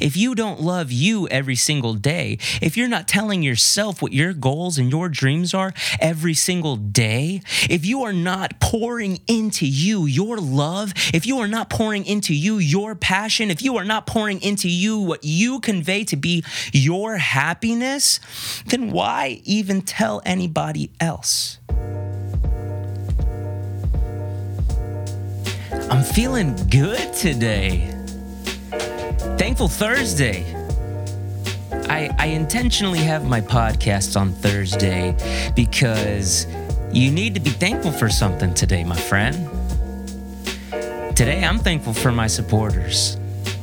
if you don't love you every single day, if you're not telling yourself what your goals and your dreams are every single day, if you are not pouring into you your love, if you are not pouring into you your passion, if you are not pouring into you what you convey to be your happiness, then why even tell anybody else? I'm feeling good today. Thankful Thursday. I, I intentionally have my podcast on Thursday because you need to be thankful for something today, my friend. Today, I'm thankful for my supporters.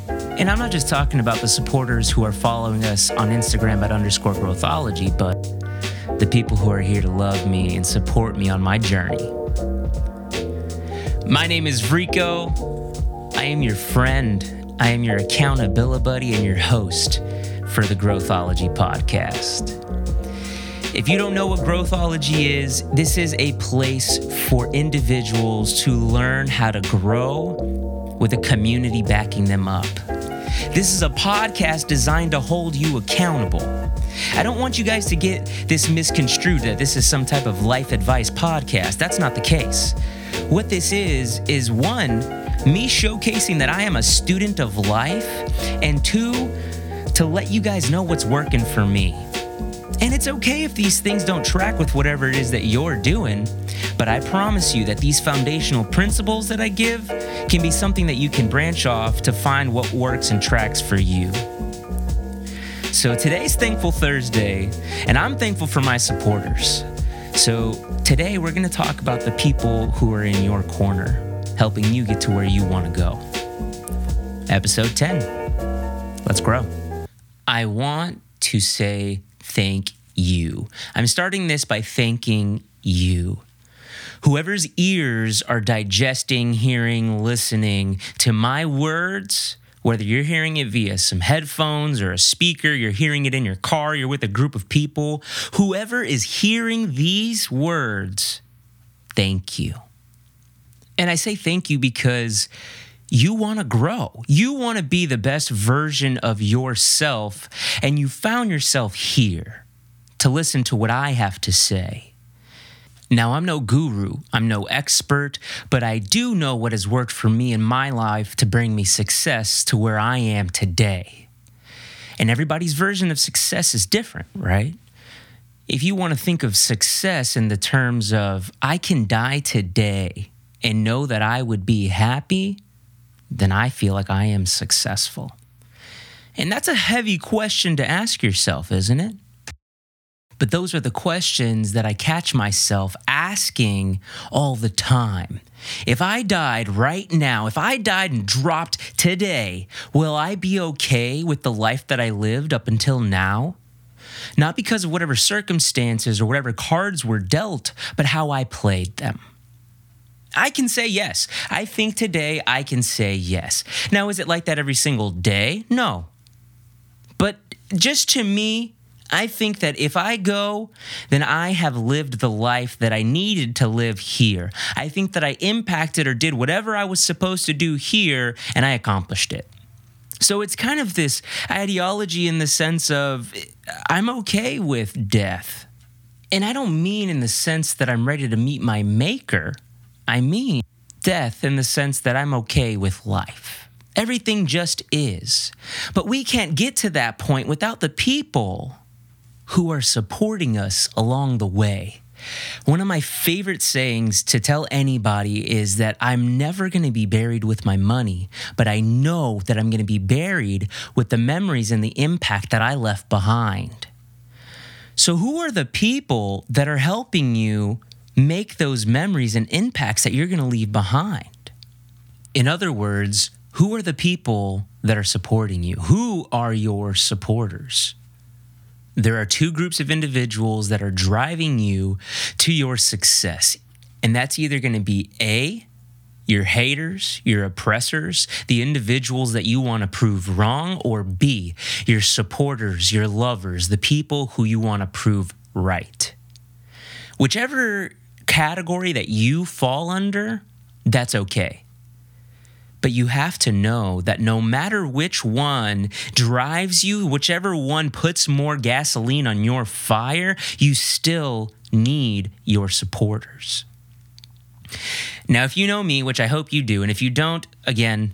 And I'm not just talking about the supporters who are following us on Instagram at underscore growthology, but the people who are here to love me and support me on my journey. My name is Rico. I am your friend. I am your accountability buddy and your host for the Growthology podcast. If you don't know what Growthology is, this is a place for individuals to learn how to grow with a community backing them up. This is a podcast designed to hold you accountable. I don't want you guys to get this misconstrued that this is some type of life advice podcast. That's not the case. What this is, is one, me showcasing that I am a student of life, and two, to let you guys know what's working for me. And it's okay if these things don't track with whatever it is that you're doing, but I promise you that these foundational principles that I give can be something that you can branch off to find what works and tracks for you. So today's Thankful Thursday, and I'm thankful for my supporters. So, today we're going to talk about the people who are in your corner, helping you get to where you want to go. Episode 10. Let's grow. I want to say thank you. I'm starting this by thanking you. Whoever's ears are digesting, hearing, listening to my words, whether you're hearing it via some headphones or a speaker, you're hearing it in your car, you're with a group of people, whoever is hearing these words, thank you. And I say thank you because you want to grow. You want to be the best version of yourself, and you found yourself here to listen to what I have to say. Now, I'm no guru, I'm no expert, but I do know what has worked for me in my life to bring me success to where I am today. And everybody's version of success is different, right? If you want to think of success in the terms of, I can die today and know that I would be happy, then I feel like I am successful. And that's a heavy question to ask yourself, isn't it? But those are the questions that I catch myself asking all the time. If I died right now, if I died and dropped today, will I be okay with the life that I lived up until now? Not because of whatever circumstances or whatever cards were dealt, but how I played them. I can say yes. I think today I can say yes. Now, is it like that every single day? No. But just to me, I think that if I go, then I have lived the life that I needed to live here. I think that I impacted or did whatever I was supposed to do here and I accomplished it. So it's kind of this ideology in the sense of I'm okay with death. And I don't mean in the sense that I'm ready to meet my maker. I mean death in the sense that I'm okay with life. Everything just is. But we can't get to that point without the people who are supporting us along the way. One of my favorite sayings to tell anybody is that I'm never going to be buried with my money, but I know that I'm going to be buried with the memories and the impact that I left behind. So, who are the people that are helping you make those memories and impacts that you're going to leave behind? In other words, who are the people that are supporting you? Who are your supporters? there are two groups of individuals that are driving you to your success. And that's either going to be A, your haters, your oppressors, the individuals that you want to prove wrong, or B, your supporters, your lovers, the people who you want to prove right. Whichever category that you fall under, that's okay. But you have to know that no matter which one drives you, whichever one puts more gasoline on your fire, you still need your supporters. Now, if you know me, which I hope you do, and if you don't, again,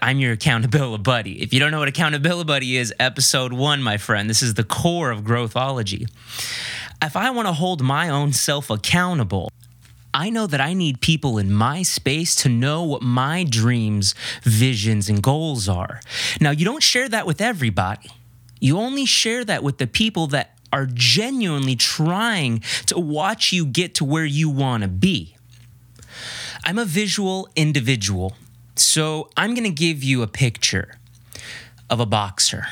I'm your accountability buddy. If you don't know what accountability buddy is, episode one, my friend, this is the core of growthology. If I want to hold my own self accountable, I know that I need people in my space to know what my dreams, visions, and goals are. Now, you don't share that with everybody. You only share that with the people that are genuinely trying to watch you get to where you want to be. I'm a visual individual. So I'm going to give you a picture of a boxer.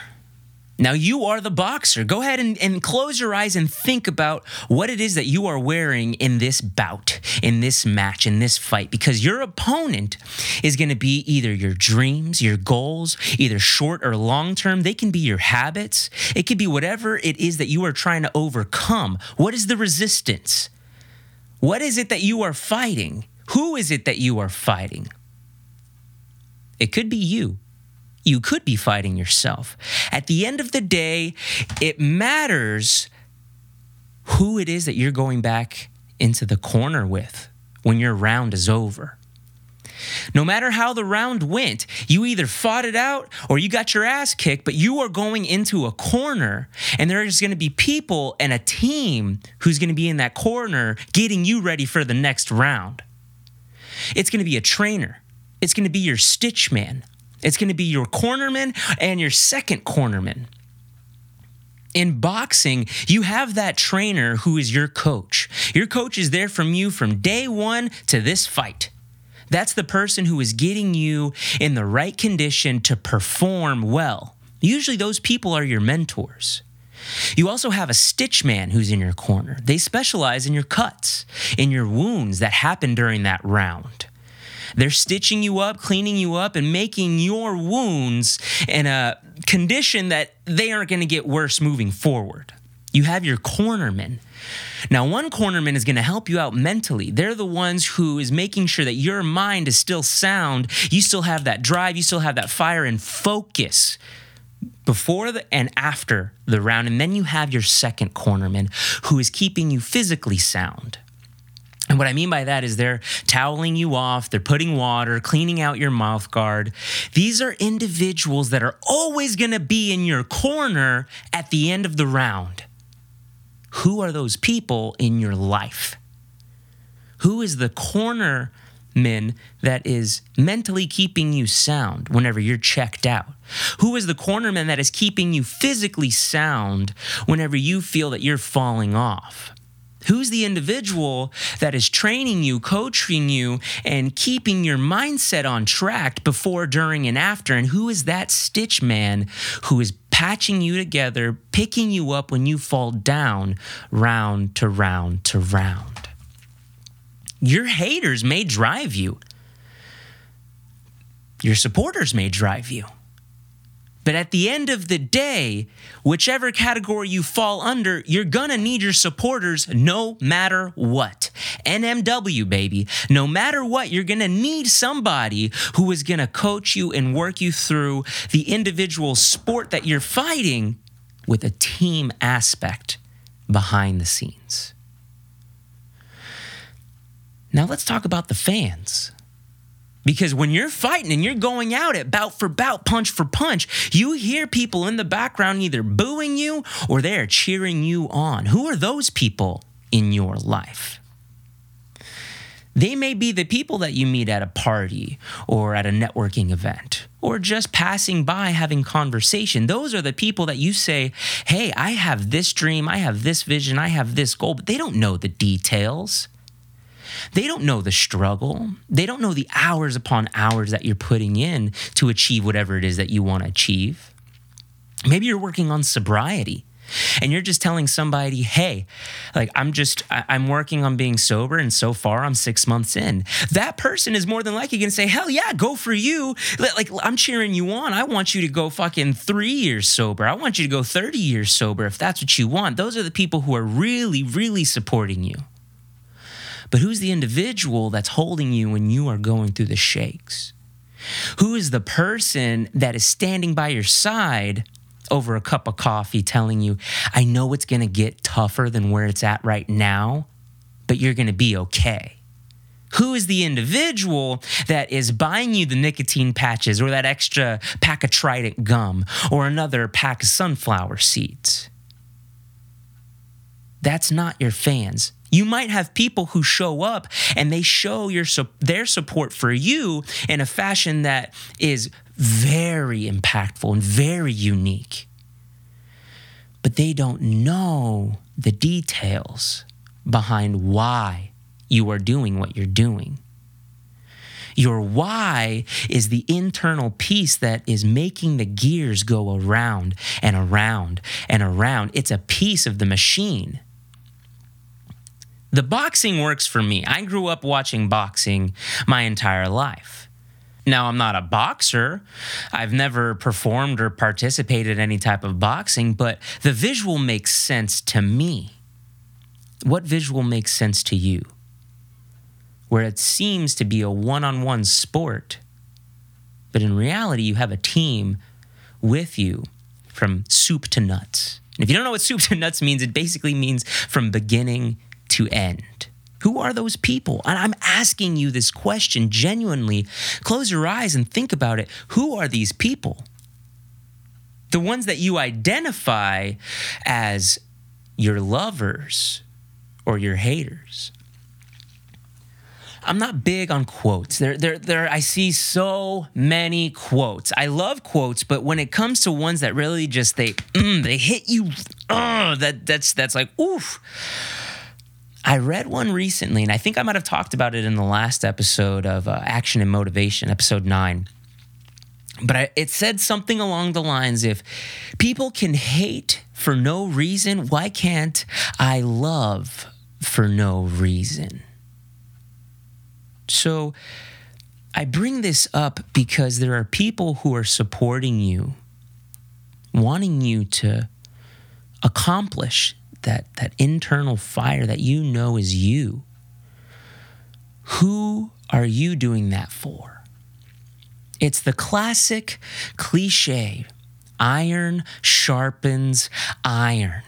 Now, you are the boxer. Go ahead and, and, close your eyes and think about what it is that you are wearing in this bout, in this match, in this fight, because your opponent is going to be either your dreams, your goals, either short or long term. They can be your habits. It could be whatever it is that you are trying to overcome. What is the resistance? What is it that you are fighting? Who is it that you are fighting? It could be you. You could be fighting yourself. At the end of the day, it matters who it is that you're going back into the corner with when your round is over. No matter how the round went, you either fought it out or you got your ass kicked, but you are going into a corner, and there's going to be people and a team who's going to be in that corner getting you ready for the next round. It's going to be a trainer, it's going to be your stitch man. It's going to be your cornerman and your second cornerman. In boxing, you have that trainer who is your coach. Your coach is there from you from day one to this fight. That's the person who is getting you in the right condition to perform well. Usually, those people are your mentors. You also have a stitch man who's in your corner. They specialize in your cuts, in your wounds that happen during that round. They're stitching you up, cleaning you up, and making your wounds in a condition that they aren't going to get worse moving forward. You have your cornermen. Now, one cornerman is going to help you out mentally. They're the ones who is making sure that your mind is still sound. You still have that drive, you still have that fire and focus before the, and after the round. And then you have your second cornerman who is keeping you physically sound. And what I mean by that is they're toweling you off, they're putting water, cleaning out your mouth guard. These are individuals that are always going to be in your corner at the end of the round. Who are those people in your life? Who is the corner man that is mentally keeping you sound whenever you're checked out? Who is the cornerman that is keeping you physically sound whenever you feel that you're falling off? Who's the individual that is training you, coaching you, and keeping your mindset on track before, during, and after? And who is that stitch man who is patching you together, picking you up when you fall down, round to round to round? Your haters may drive you, your supporters may drive you. But at the end of the day, whichever category you fall under, you're gonna need your supporters no matter what. NMW, baby. No matter what, you're gonna need somebody who is gonna coach you and work you through the individual sport that you're fighting with a team aspect behind the scenes. Now let's talk about the fans. Because when you're fighting and you're going out at bout for bout, punch for punch, you hear people in the background either booing you or they're cheering you on. Who are those people in your life? They may be the people that you meet at a party or at a networking event or just passing by having conversation. Those are the people that you say, Hey, I have this dream, I have this vision, I have this goal, but they don't know the details. They don't know the struggle. They don't know the hours upon hours that you're putting in to achieve whatever it is that you want to achieve. Maybe you're working on sobriety and you're just telling somebody, hey, like I'm just, I'm working on being sober and so far I'm six months in. That person is more than likely going to say, hell yeah, go for you. Like I'm cheering you on. I want you to go fucking three years sober. I want you to go 30 years sober if that's what you want. Those are the people who are really, really supporting you. But who's the individual that's holding you when you are going through the shakes? Who is the person that is standing by your side over a cup of coffee telling you, I know it's going to get tougher than where it's at right now, but you're going to be okay? Who is the individual that is buying you the nicotine patches or that extra pack of Trident gum or another pack of sunflower seeds? That's not your fans. You might have people who show up and they show your their support for you in a fashion that is very impactful and very unique. But they don't know the details behind why you are doing what you're doing. Your why is the internal piece that is making the gears go around and around and around. It's a piece of the machine. The boxing works for me. I grew up watching boxing my entire life. Now, I'm not a boxer. I've never performed or participated in any type of boxing, but the visual makes sense to me. What visual makes sense to you? where it seems to be a one on one sport, but in reality, you have a team with you from soup to nuts. And if you don't know what soup to nuts means, it basically means from beginning to end. Who are those people? And I'm asking you this question genuinely. Close your eyes and think about it. Who are these people? The ones that you identify as your lovers or your haters. I'm not big on quotes. There, there, there. I see so many quotes. I love quotes, but when it comes to ones that really just they, mm, they hit you, uh, that that's that's like oof. I read one recently, and I think I might have talked about it in the last episode of uh, Action and Motivation, episode nine. But I, it said something along the lines if people can hate for no reason, why can't I love for no reason? So I bring this up because there are people who are supporting you, wanting you to accomplish that, that internal fire that you know is you. Who are you doing that for? It's the classic cliche iron sharpens iron.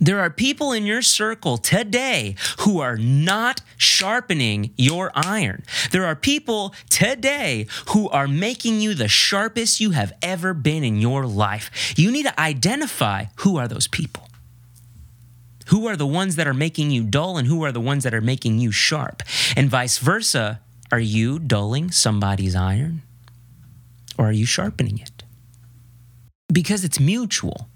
There are people in your circle today who are not sharpening your iron. There are people today who are making you the sharpest you have ever been in your life. You need to identify who are those people. Who are the ones that are making you dull and who are the ones that are making you sharp? And vice versa. Are you dulling somebody's iron or are you sharpening it? Because it's mutual.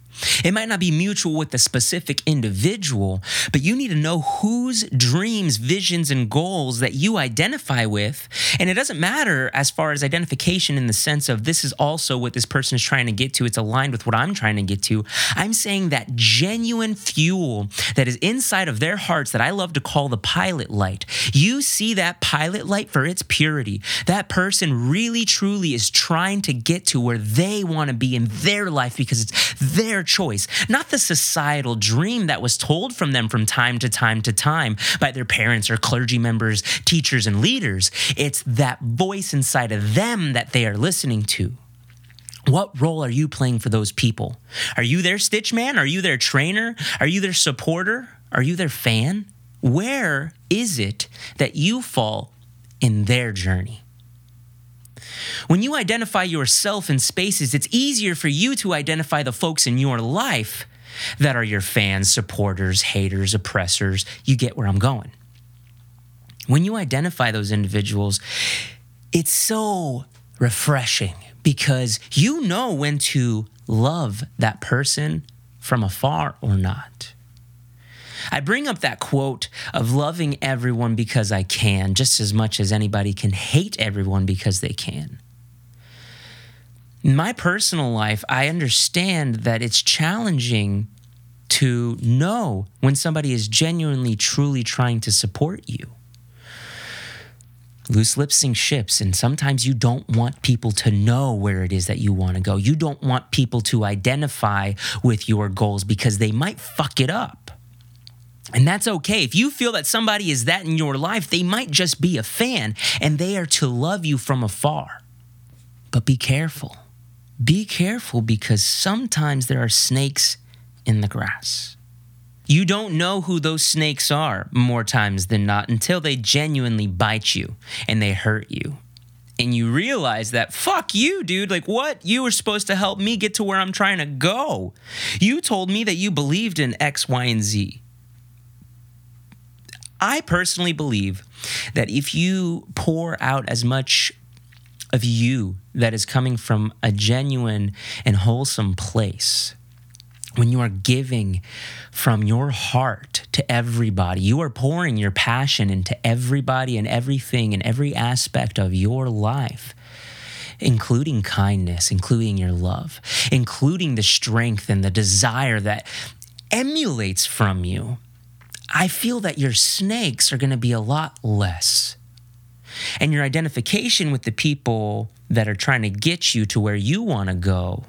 It might not be mutual with the specific individual, but you need to know whose dreams, visions, and goals that you identify with. And it doesn't matter as far as identification in the sense of this is also what this person is trying to get to. It's aligned with what I'm trying to get to. I'm saying that genuine fuel that is inside of their hearts that I love to call the pilot light. You see that pilot light for its purity. That person really, truly is trying to get to where they want to be in their life because it's their choice, not the societal dream that was told from them from time to time to time by their parents or clergy members, teachers, and leaders. It's that voice inside of them that they are listening to. What role are you playing for those people? Are you their stitch man? Are you their trainer? Are you their supporter? Are you their fan? Where is it that you fall in their journey? When you identify yourself in spaces, it's easier for you to identify the folks in your life that are your fans, supporters, haters, oppressors. You get where I'm going. When you identify those individuals, it's so refreshing because you know when to love that person from afar or not. I bring up that quote of loving everyone because I can, just as much as anybody can hate everyone because they can. In my personal life, I understand that it's challenging to know when somebody is genuinely, truly trying to support you. Loose lips sink ships, and sometimes you don't want people to know where it is that you want to go. You don't want people to identify with your goals because they might fuck it up. And that's okay. If you feel that somebody is that in your life, they might just be a fan and they are to love you from afar. But be careful. Be careful because sometimes there are snakes in the grass. You don't know who those snakes are more times than not until they genuinely bite you and they hurt you. And you realize that, fuck you, dude. Like, what? You were supposed to help me get to where I'm trying to go. You told me that you believed in X, Y, and Z. I personally believe that if you pour out as much of you that is coming from a genuine and wholesome place, when you are giving from your heart to everybody, you are pouring your passion into everybody and everything and every aspect of your life, including kindness, including your love, including the strength and the desire that emulates from you. I feel that your snakes are going to be a lot less. And your identification with the people that are trying to get you to where you want to go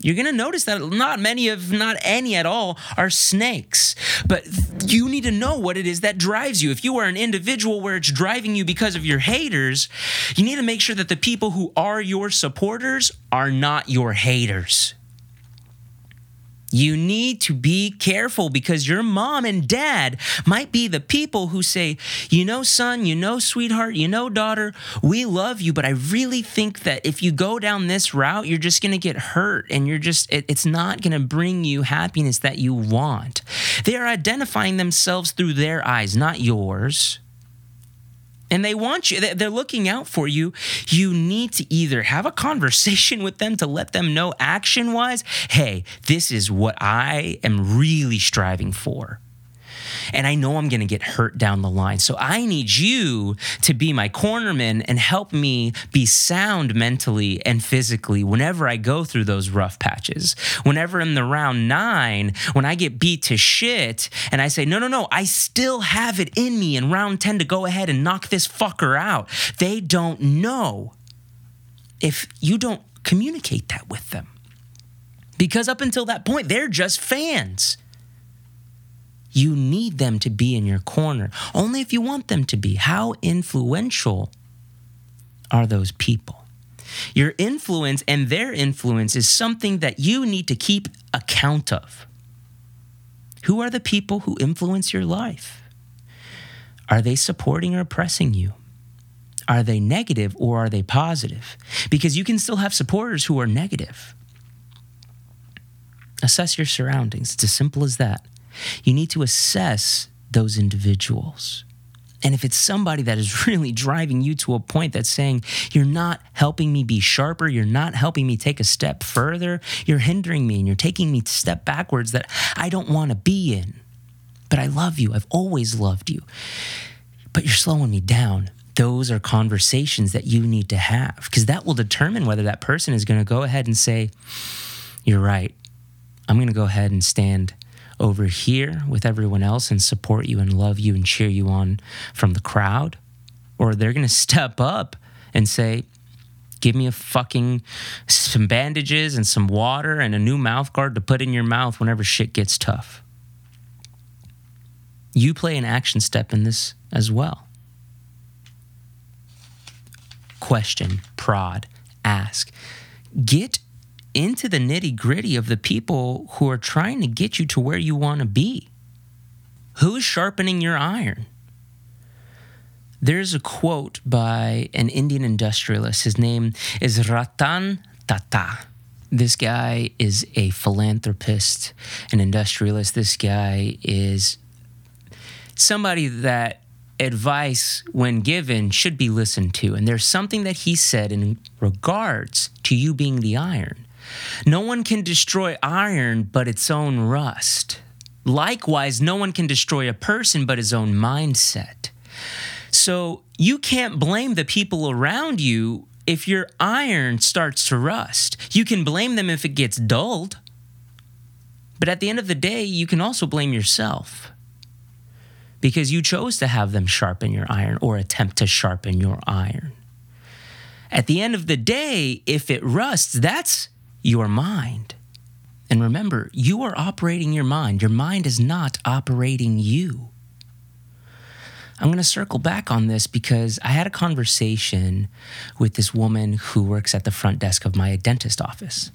you're going to notice that not many of, not any at all, are snakes. But you need to know what it is that drives you. If you are an individual where it's driving you because of your haters, you need to make sure that the people who are your supporters are not your haters. You need to be careful because your mom and dad might be the people who say, You know, son, you know, sweetheart, you know, daughter, we love you, but I really think that if you go down this route, you're just going to get hurt and you're just, it, it's not going to bring you happiness that you want. They are identifying themselves through their eyes, not yours and they want you they're looking out for you. You need to either have a conversation with them to let them know action wise hey this is what i am really striving for and I know I'm going to get hurt down the line. So I need you to be my cornerman and help me be sound mentally and physically whenever I go through those rough patches. Whenever in the round nine, when I get beat to shit and I say, no, no, no, I still have it in me in round 10 to go ahead and knock this fucker out. They don't know if you don't communicate that with them. Because up until that point, they're just fans. You need them to be in your corner, only if you want them to be. How influential are those people? Your influence and their influence is something that you need to keep account of. Who are the people who influence your life? Are they supporting or oppressing you? Are they negative or are they positive? Because you can still have supporters who are negative. Assess your surroundings. It's as simple as that. You need to assess those individuals. And if it's somebody that is really driving you to a point that's saying, you're not helping me be sharper, you're not helping me take a step further, you're hindering me and you're taking me to step backwards that I don't want to be in. But I love you. I've always loved you. But you're slowing me down. Those are conversations that you need to have because that will determine whether that person is going to go ahead and say, You're right. I'm going to go ahead and stand over here with everyone else and support you and love you and cheer you on from the crowd. Or they're going to step up and say, Give me a fucking some bandages and some water and a new mouth guard to put in your mouth whenever shit gets tough. You play an action step in this as well. Question, prod, ask. Get into the nitty gritty of the people who are trying to get you to where you want to be. Who's sharpening your iron? There's a quote by an Indian industrialist. His name is Ratan Tata. This guy is a philanthropist, an industrialist. This guy is somebody that advice, when given, should be listened to. And there's something that he said in regards to you being the iron. No one can destroy iron but its own rust. Likewise, no one can destroy a person but his own mindset. So you can't blame the people around you if your iron starts to rust. You can blame them if it gets dulled. But at the end of the day, you can also blame yourself because you chose to have them sharpen your iron or attempt to sharpen your iron. At the end of the day, if it rusts, that's your mind. And remember, you are operating your mind. Your mind is not operating you. I'm going to circle back on this because I had a conversation with this woman who works at the front desk of my dentist office.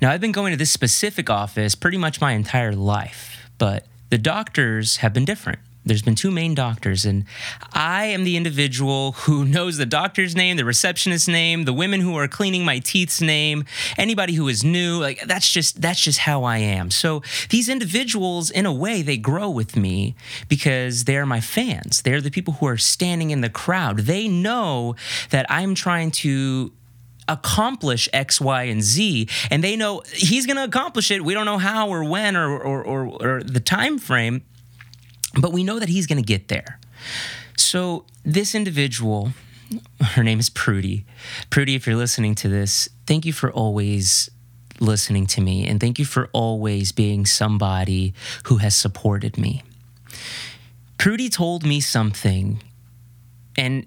Now, I've been going to this specific office pretty much my entire life, but the doctors have been different there's been two main doctors, and I am the individual who knows the doctor's name, the receptionist's name, the women who are cleaning my teeth's name, anybody who is new. Like that's just that's just how I am. So these individuals, in a way, they grow with me because they're my fans. They're the people who are standing in the crowd. They know that I'm trying to accomplish X, Y, and Z, and they know he's going to accomplish it. We don't know how or when or, or, or, or the time frame but we know that he's going to get there. So this individual, her name is Prudy. Prudy, if you're listening to this, thank you for always listening to me and thank you for always being somebody who has supported me. Prudy told me something and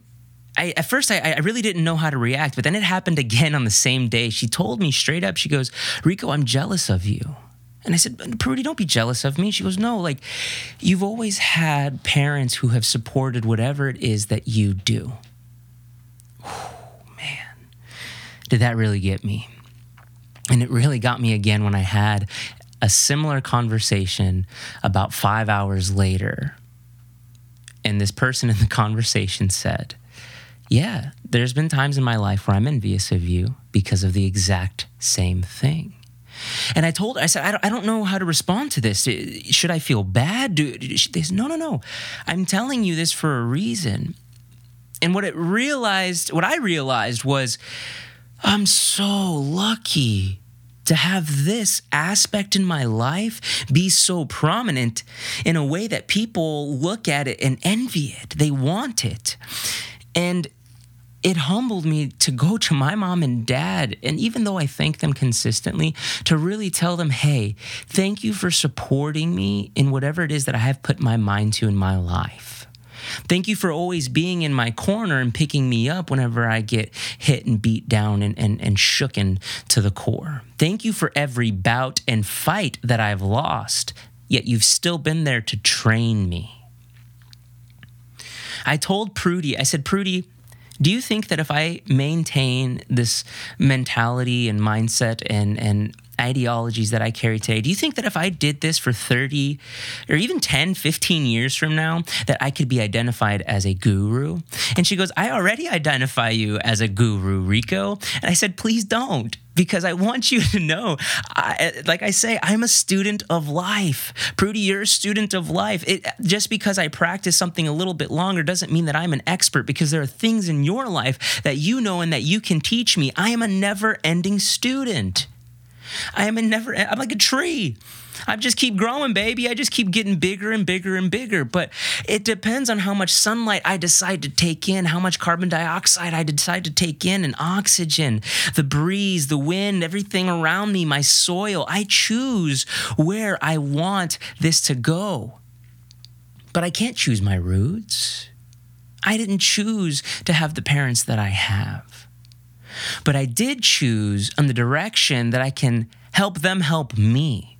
I, at first, I, I, really didn't know how to react, but then it happened again on the same day. She told me straight up, she goes, Rico, I'm jealous of you. And I said, Prudy, don't be jealous of me. She goes, No, like you've always had parents who have supported whatever it is that you do. Whew, man, did that really get me? And it really got me again when I had a similar conversation about five hours later. And this person in the conversation said, Yeah, there's been times in my life where I'm envious of you because of the exact same thing. And I told her, I said, I don't, I don't know how to respond to this. Should I feel bad? Do, they said, no, no, no. I'm telling you this for a reason. And what it realized, what I realized was, I'm so lucky to have this aspect in my life be so prominent in a way that people look at it and envy it. They want it. And it humbled me to go to my mom and dad, and even though I thank them consistently, to really tell them, hey, thank you for supporting me in whatever it is that I have put my mind to in my life. Thank you for always being in my corner and picking me up whenever I get hit and beat down and, and, and shooken to the core. Thank you for every bout and fight that I've lost, yet you've still been there to train me. I told Prudy, I said, Prudy, do you think that if I maintain this mentality and mindset and and ideologies that I carry today, do you think that if I did this for 30 or even 10, 15 years from now, that I could be identified as a guru? And she goes, I already identify you as a guru, Rico. And I said, please don't because I want you to know, I, like I say, I'm a student of life. Prudy, you're a student of life. It, just because I practice something a little bit longer doesn't mean that I'm an expert because there are things in your life that you know and that you can teach me. I am a never ending student. I am a never, I'm like a tree. I just keep growing, baby. I just keep getting bigger and bigger and bigger. But it depends on how much sunlight I decide to take in, how much carbon dioxide I decide to take in, and oxygen, the breeze, the wind, everything around me, my soil. I choose where I want this to go. But I can't choose my roots. I didn't choose to have the parents that I have. But I did choose on the direction that I can help them help me.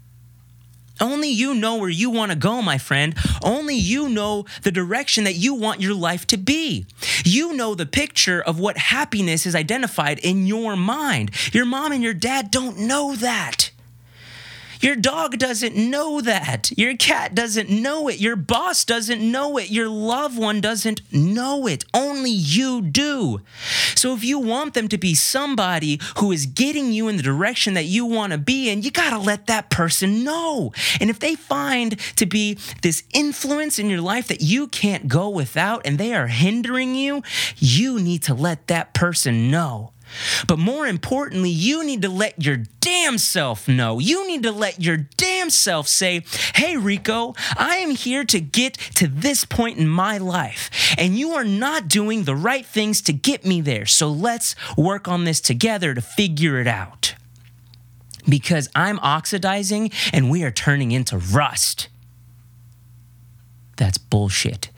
Only you know where you want to go, my friend. Only you know the direction that you want your life to be. You know the picture of what happiness is identified in your mind. Your mom and your dad don't know that. Your dog doesn't know that. Your cat doesn't know it. Your boss doesn't know it. Your loved one doesn't know it. Only you do. So if you want them to be somebody who is getting you in the direction that you want to be in, you got to let that person know. And if they find to be this influence in your life that you can't go without and they are hindering you, you need to let that person know. But more importantly, you need to let your damn self know. You need to let your damn self say, Hey, Rico, I am here to get to this point in my life, and you are not doing the right things to get me there. So let's work on this together to figure it out. Because I'm oxidizing and we are turning into rust. That's bullshit.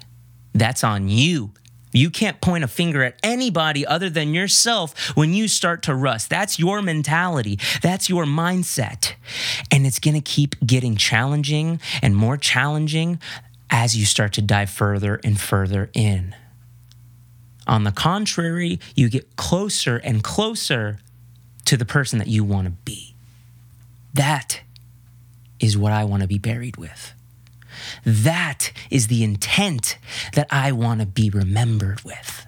That's on you. You can't point a finger at anybody other than yourself when you start to rust. That's your mentality. That's your mindset. And it's going to keep getting challenging and more challenging as you start to dive further and further in. On the contrary, you get closer and closer to the person that you want to be. That is what I want to be buried with. That is the intent that I want to be remembered with.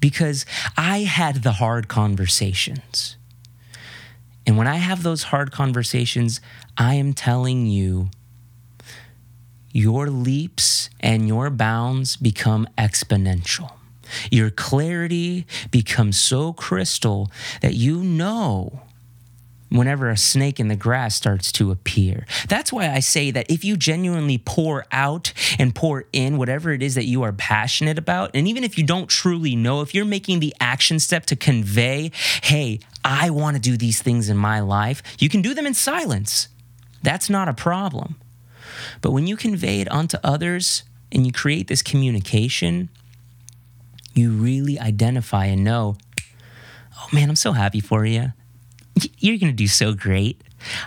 Because I had the hard conversations. And when I have those hard conversations, I am telling you, your leaps and your bounds become exponential. Your clarity becomes so crystal that you know whenever a snake in the grass starts to appear. That's why I say that if you genuinely pour out and pour in whatever it is that you are passionate about, and even if you don't truly know, if you're making the action step to convey, hey, I want to do these things in my life, you can do them in silence. That's not a problem. But when you convey it onto others and you create this communication, you really identify and know, oh man, I'm so happy for you you're going to do so great.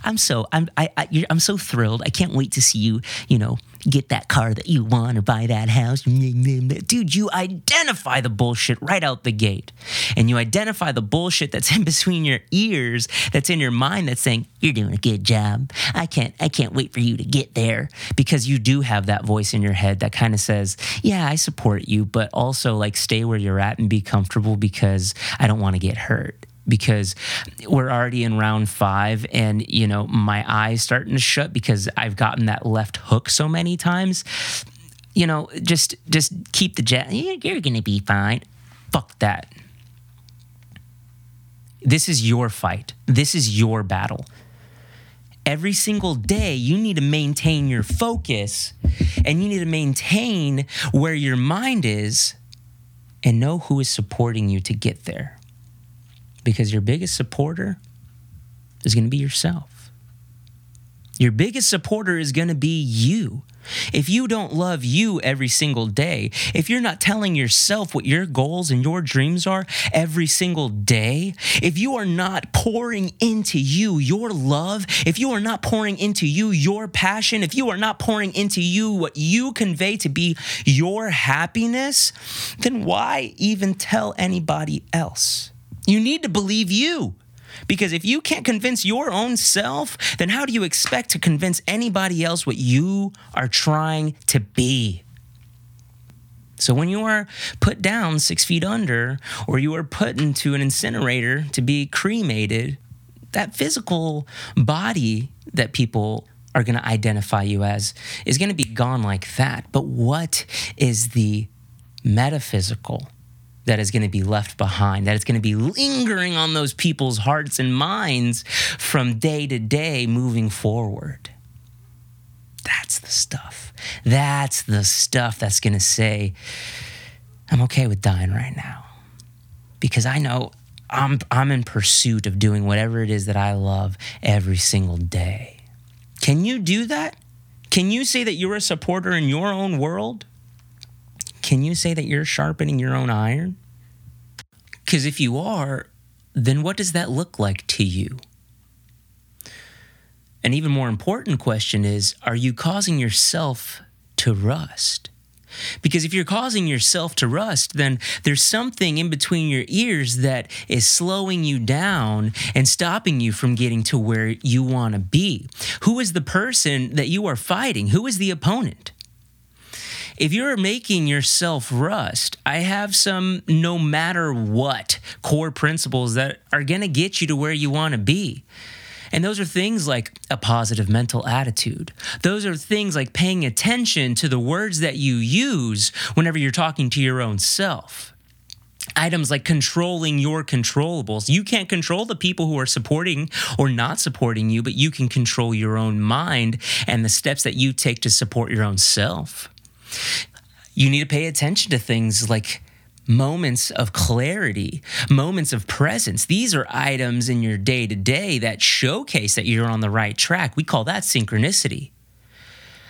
I'm so I'm I, I am so thrilled. I can't wait to see you. You know, get that car that you want or buy that house. Dude, you identify the bullshit right out the gate, and you identify the bullshit that's in between your ears, that's in your mind, that's saying you're doing a good job. I can't I can't wait for you to get there because you do have that voice in your head that kind of says, yeah, I support you, but also like stay where you're at and be comfortable because I don't want to get hurt because we're already in round five and you know my eyes starting to shut because i've gotten that left hook so many times. You know just just keep the jet. You're gonna be fine. Fuck that. This is your fight. This is your battle. Every single day you need to maintain your focus and you need to maintain where your mind is and know who is supporting you to get there because your biggest supporter is going to be yourself. Your biggest supporter is going to be you. If you don't love you every single day, if you're not telling yourself what your goals and your dreams are every single day, if you are not pouring into you your love, if you are not pouring into you your passion, if you are not pouring into you what you convey to be your happiness, then why even tell anybody else? You need to believe you. Because if you can't convince your own self, then how do you expect to convince anybody else what you are trying to be? So when you are put down six feet under, or you are put into an incinerator to be cremated, that physical body that people are going to identify you as is going to be gone like that. But what is the metaphysical? That is going to be left behind, that is going to be lingering on those people's hearts and minds from day to day moving forward. That's the stuff. That's the stuff that's going to say, I'm okay with dying right now. Because I know I'm, I'm in pursuit of doing whatever it is that I love every single day. Can you do that? Can you say that you're a supporter in your own world? Can you say that you're sharpening your own iron? Because if you are, then what does that look like to you? An even more important question is Are you causing yourself to rust? Because if you're causing yourself to rust, then there's something in between your ears that is slowing you down and stopping you from getting to where you want to be. Who is the person that you are fighting? Who is the opponent? If you're making yourself rust, I have some no matter what core principles that are going to get you to where you want to be. And those are things like a positive mental attitude. Those are things like paying attention to the words that you use whenever you're talking to your own self items like controlling your controllables. You can't control the people who are supporting or not supporting you, but you can control your own mind and the steps that you take to support your own self. You need to pay attention to things like moments of clarity, moments of presence. These are items in your day to day that showcase that you're on the right track. We call that synchronicity.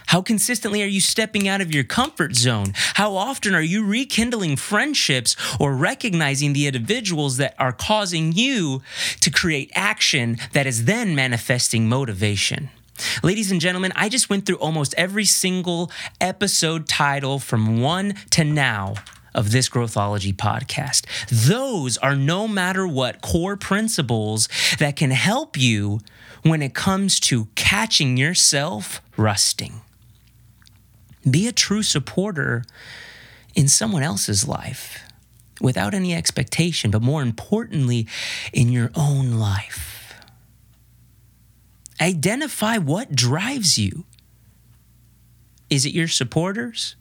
How consistently are you stepping out of your comfort zone? How often are you rekindling friendships or recognizing the individuals that are causing you to create action that is then manifesting motivation? Ladies and gentlemen, I just went through almost every single episode title from one to now of this Growthology podcast. Those are no matter what core principles that can help you when it comes to catching yourself rusting. Be a true supporter in someone else's life without any expectation, but more importantly, in your own life. Identify what drives you. Is it your supporters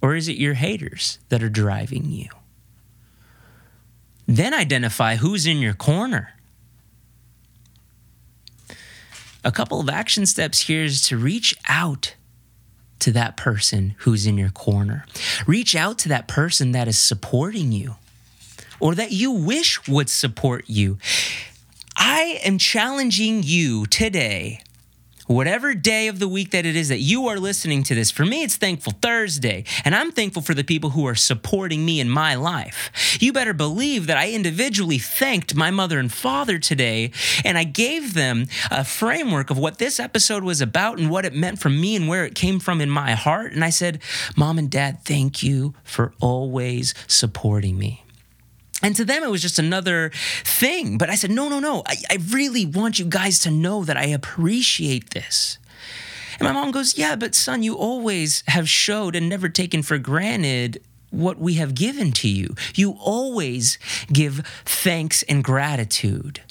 or is it your haters that are driving you? Then identify who's in your corner. A couple of action steps here is to reach out to that person who's in your corner. Reach out to that person that is supporting you or that you wish would support you. I am challenging you today whatever day of the week that it is that you are listening to this. For me, it's Thankful Thursday, and I'm thankful for the people who are supporting me in my life. You better believe that I individually thanked my mother and father today, and I gave them a framework of what this episode was about and what it meant for me and where it came from in my heart. And I said, Mom and Dad, thank you for always supporting me. And to them, it was just another thing. But I said, no, no, no. I, I really want you guys to know that I appreciate this. And my mom goes, yeah, but son, you always have showed and never taken for granted what we have given to you. You always give thanks and gratitude.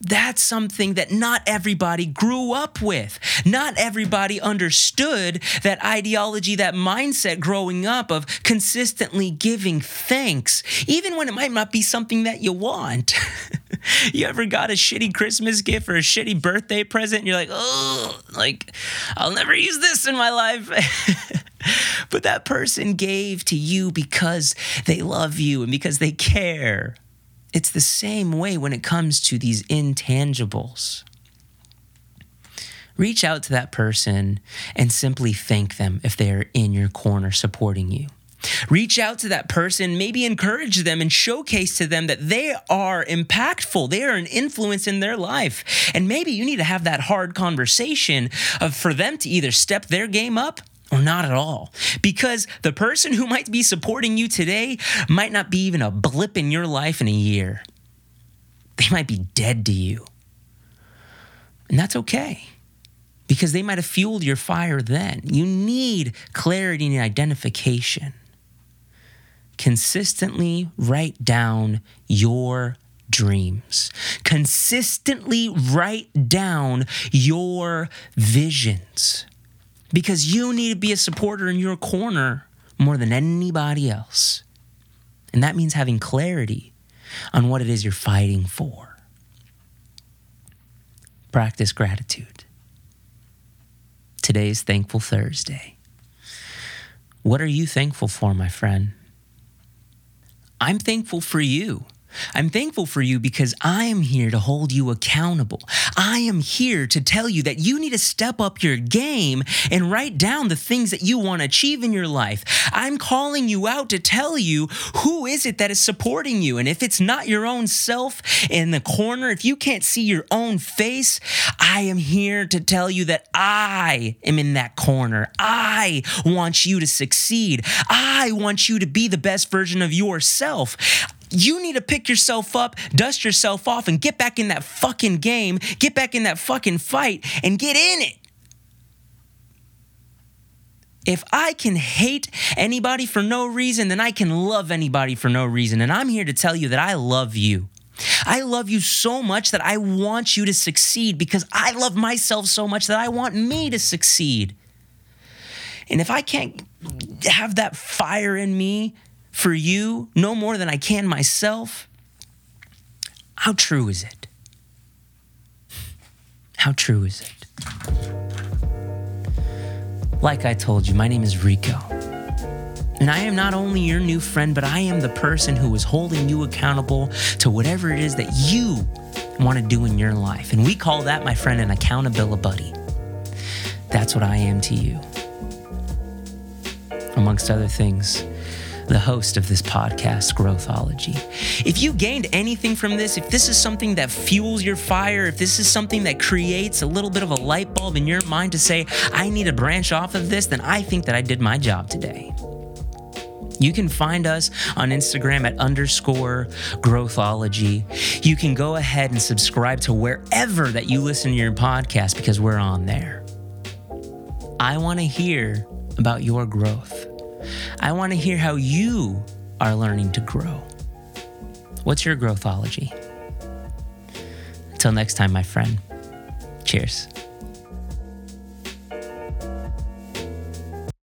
That's something that not everybody grew up with. Not everybody understood that ideology, that mindset growing up of consistently giving thanks, even when it might not be something that you want. you ever got a shitty Christmas gift or a shitty birthday present and you're like, oh, like, I'll never use this in my life. but that person gave to you because they love you and because they care. It's the same way when it comes to these intangibles. Reach out to that person and simply thank them if they are in your corner supporting you. Reach out to that person, maybe encourage them and showcase to them that they are impactful. They are an influence in their life. And maybe you need to have that hard conversation of for them to either step their game up or not at all. Because the person who might be supporting you today might not be even a blip in your life in a year. They might be dead to you. And that's okay because they might have fueled your fire then. You need clarity and identification. Consistently write down your dreams. Consistently write down your visions because you need to be a supporter in your corner more than anybody else. And that means having clarity on what it is you're fighting for. Practice gratitude. Today's Thankful Thursday. What are you thankful for, my friend? I'm thankful for you. I'm thankful for you because I am here to hold you accountable. I am here to tell you that you need to step up your game and write down the things that you want to achieve in your life. I'm calling you out to tell you who is it that is supporting you. And if it's not your own self in the corner, if you can't see your own face, I am here to tell you that I am in that corner. I want you to succeed. I want you to be the best version of yourself. You need to pick yourself up, dust yourself off, and get back in that fucking game, get back in that fucking fight, and get in it. If I can hate anybody for no reason, then I can love anybody for no reason. And I'm here to tell you that I love you. I love you so much that I want you to succeed because I love myself so much that I want me to succeed. And if I can't have that fire in me for you no more than I can myself, how true is it? How true is it? Like I told you, my name is Rico. And I am not only your new friend, but I am the person who is holding you accountable to whatever it is that you want to do in your life. And we call that, my friend, an accountability buddy. that's what I am to you. Amongst other things, the host of this podcast, Growthology. If you gained anything from this, if this is something that fuels your fire, if this is something that creates a little bit of a light bulb in your mind to say, I need to branch off of this, then I think that I did my job today. You can find us on Instagram at underscore growthology. You can go ahead and subscribe to wherever that you listen to your podcast because we're on there. I want to hear about your growth. I want to hear how you are learning to grow. What's your growthology? Until next time, my friend. Cheers.